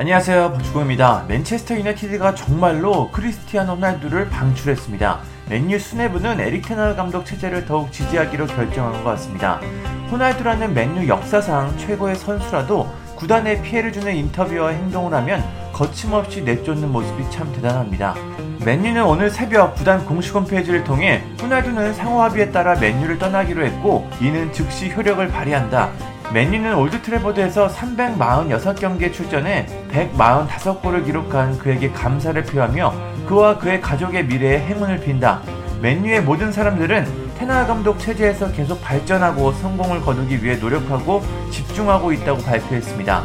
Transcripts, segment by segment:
안녕하세요 박주호입니다. 맨체스터 유나이티드가 정말로 크리스티아노 호날두를 방출했습니다. 맨유 수뇌부는 에릭 테너 감독 체제를 더욱 지지하기로 결정한 것 같습니다. 호날두라는 맨유 역사상 최고의 선수라도 구단에 피해를 주는 인터뷰와 행동을 하면 거침없이 내쫓는 모습이 참 대단합니다. 맨유는 오늘 새벽 구단 공식 홈페이지를 통해 호날두는 상호 합의에 따라 맨유를 떠나기로 했고 이는 즉시 효력을 발휘한다. 맨유는 올드 트래포드에서 346경기에 출전해 145골을 기록한 그에게 감사를 표하며 그와 그의 가족의 미래에 행운을 빈다. 맨유의 모든 사람들은 텐하흐 감독 체제에서 계속 발전하고 성공을 거두기 위해 노력하고 집중하고 있다고 발표했습니다.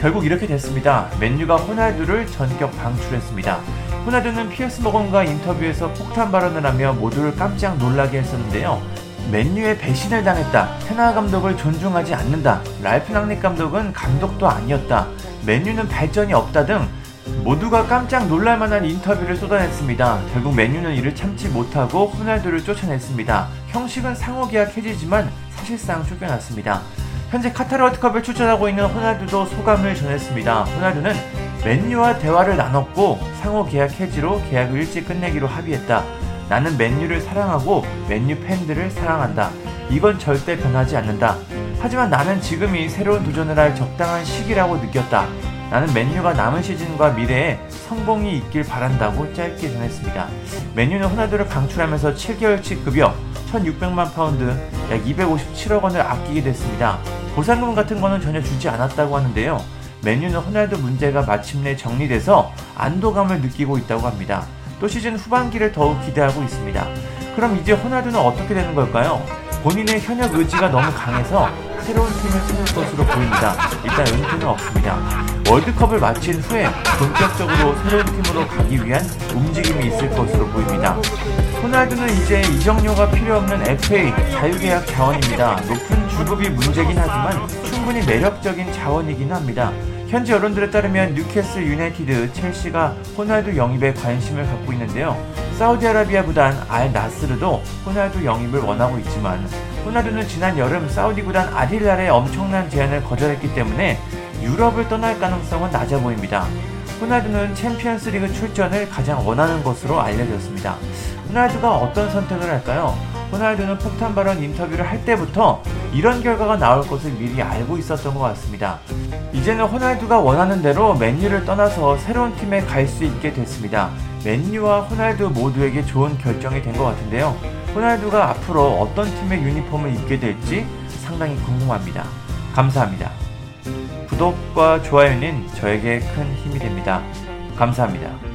결국 이렇게 됐습니다. 맨유가 호날두를 전격 방출했습니다. 호날두는 피어스 모건과 인터뷰에서 폭탄 발언을 하며 모두를 깜짝 놀라게 했었는데요. 맨유에 배신을 당했다. 테나 감독을 존중하지 않는다. 랄프 낭닉 감독은 감독도 아니었다. 맨유는 발전이 없다 등 모두가 깜짝 놀랄 만한 인터뷰를 쏟아냈습니다. 결국 맨유는 이를 참지 못하고 호날두를 쫓아냈습니다. 형식은 상호 계약 해지지만 사실상 쫓겨났습니다. 현재 카타르 월드컵을 출전하고 있는 호날두도 소감을 전했습니다. 호날두는 맨유와 대화를 나눴고 상호 계약 해지로 계약을 일찍 끝내기로 합의했다. 나는 맨유를 사랑하고 맨유 팬들을 사랑한다. 이건 절대 변하지 않는다. 하지만 나는 지금이 새로운 도전을 할 적당한 시기라고 느꼈다. 나는 맨유가 남은 시즌과 미래에 성공이 있길 바란다고 짧게 전했습니다. 맨유는 호날두를 방출하면서 7개월치 급여 1,600만 파운드, 약 257억 원을 아끼게 됐습니다. 보상금 같은 거는 전혀 주지 않았다고 하는데요. 맨유는 호날두 문제가 마침내 정리돼서 안도감을 느끼고 있다고 합니다. 또 시즌 후반기를 더욱 기대하고 있습니다. 그럼 이제 호날두는 어떻게 되는 걸까요? 본인의 현역 의지가 너무 강해서 새로운 팀을 찾을 것으로 보입니다. 일단 은퇴는 없습니다. 월드컵을 마친 후에 본격적으로 새로운 팀으로 가기 위한 움직임이 있을 것으로 보입니다. 호날두는 이제 이적료가 필요 없는 FA 자유계약 자원입니다. 높은 주급이 문제긴 하지만 충분히 매력적인 자원이긴 합니다. 현지 여론들에 따르면 뉴캐슬 유나이티드, 첼시가 호날두 영입에 관심을 갖고 있는데요. 사우디아라비아 구단 알 나스르도 호날두 영입을 원하고 있지만 호날두는 지난 여름 사우디 구단 아딜랄의 엄청난 제안을 거절했기 때문에 유럽을 떠날 가능성은 낮아 보입니다. 호날두는 챔피언스리그 출전을 가장 원하는 것으로 알려졌습니다. 호날두가 어떤 선택을 할까요? 호날두는 폭탄 발언 인터뷰를 할 때부터 이런 결과가 나올 것을 미리 알고 있었던 것 같습니다. 이제는 호날두가 원하는 대로 맨유를 떠나서 새로운 팀에 갈 수 있게 됐습니다. 맨유와 호날두 모두에게 좋은 결정이 된 것 같은데요. 호날두가 앞으로 어떤 팀의 유니폼을 입게 될지 상당히 궁금합니다. 감사합니다. 구독과 좋아요는 저에게 큰 힘이 됩니다. 감사합니다.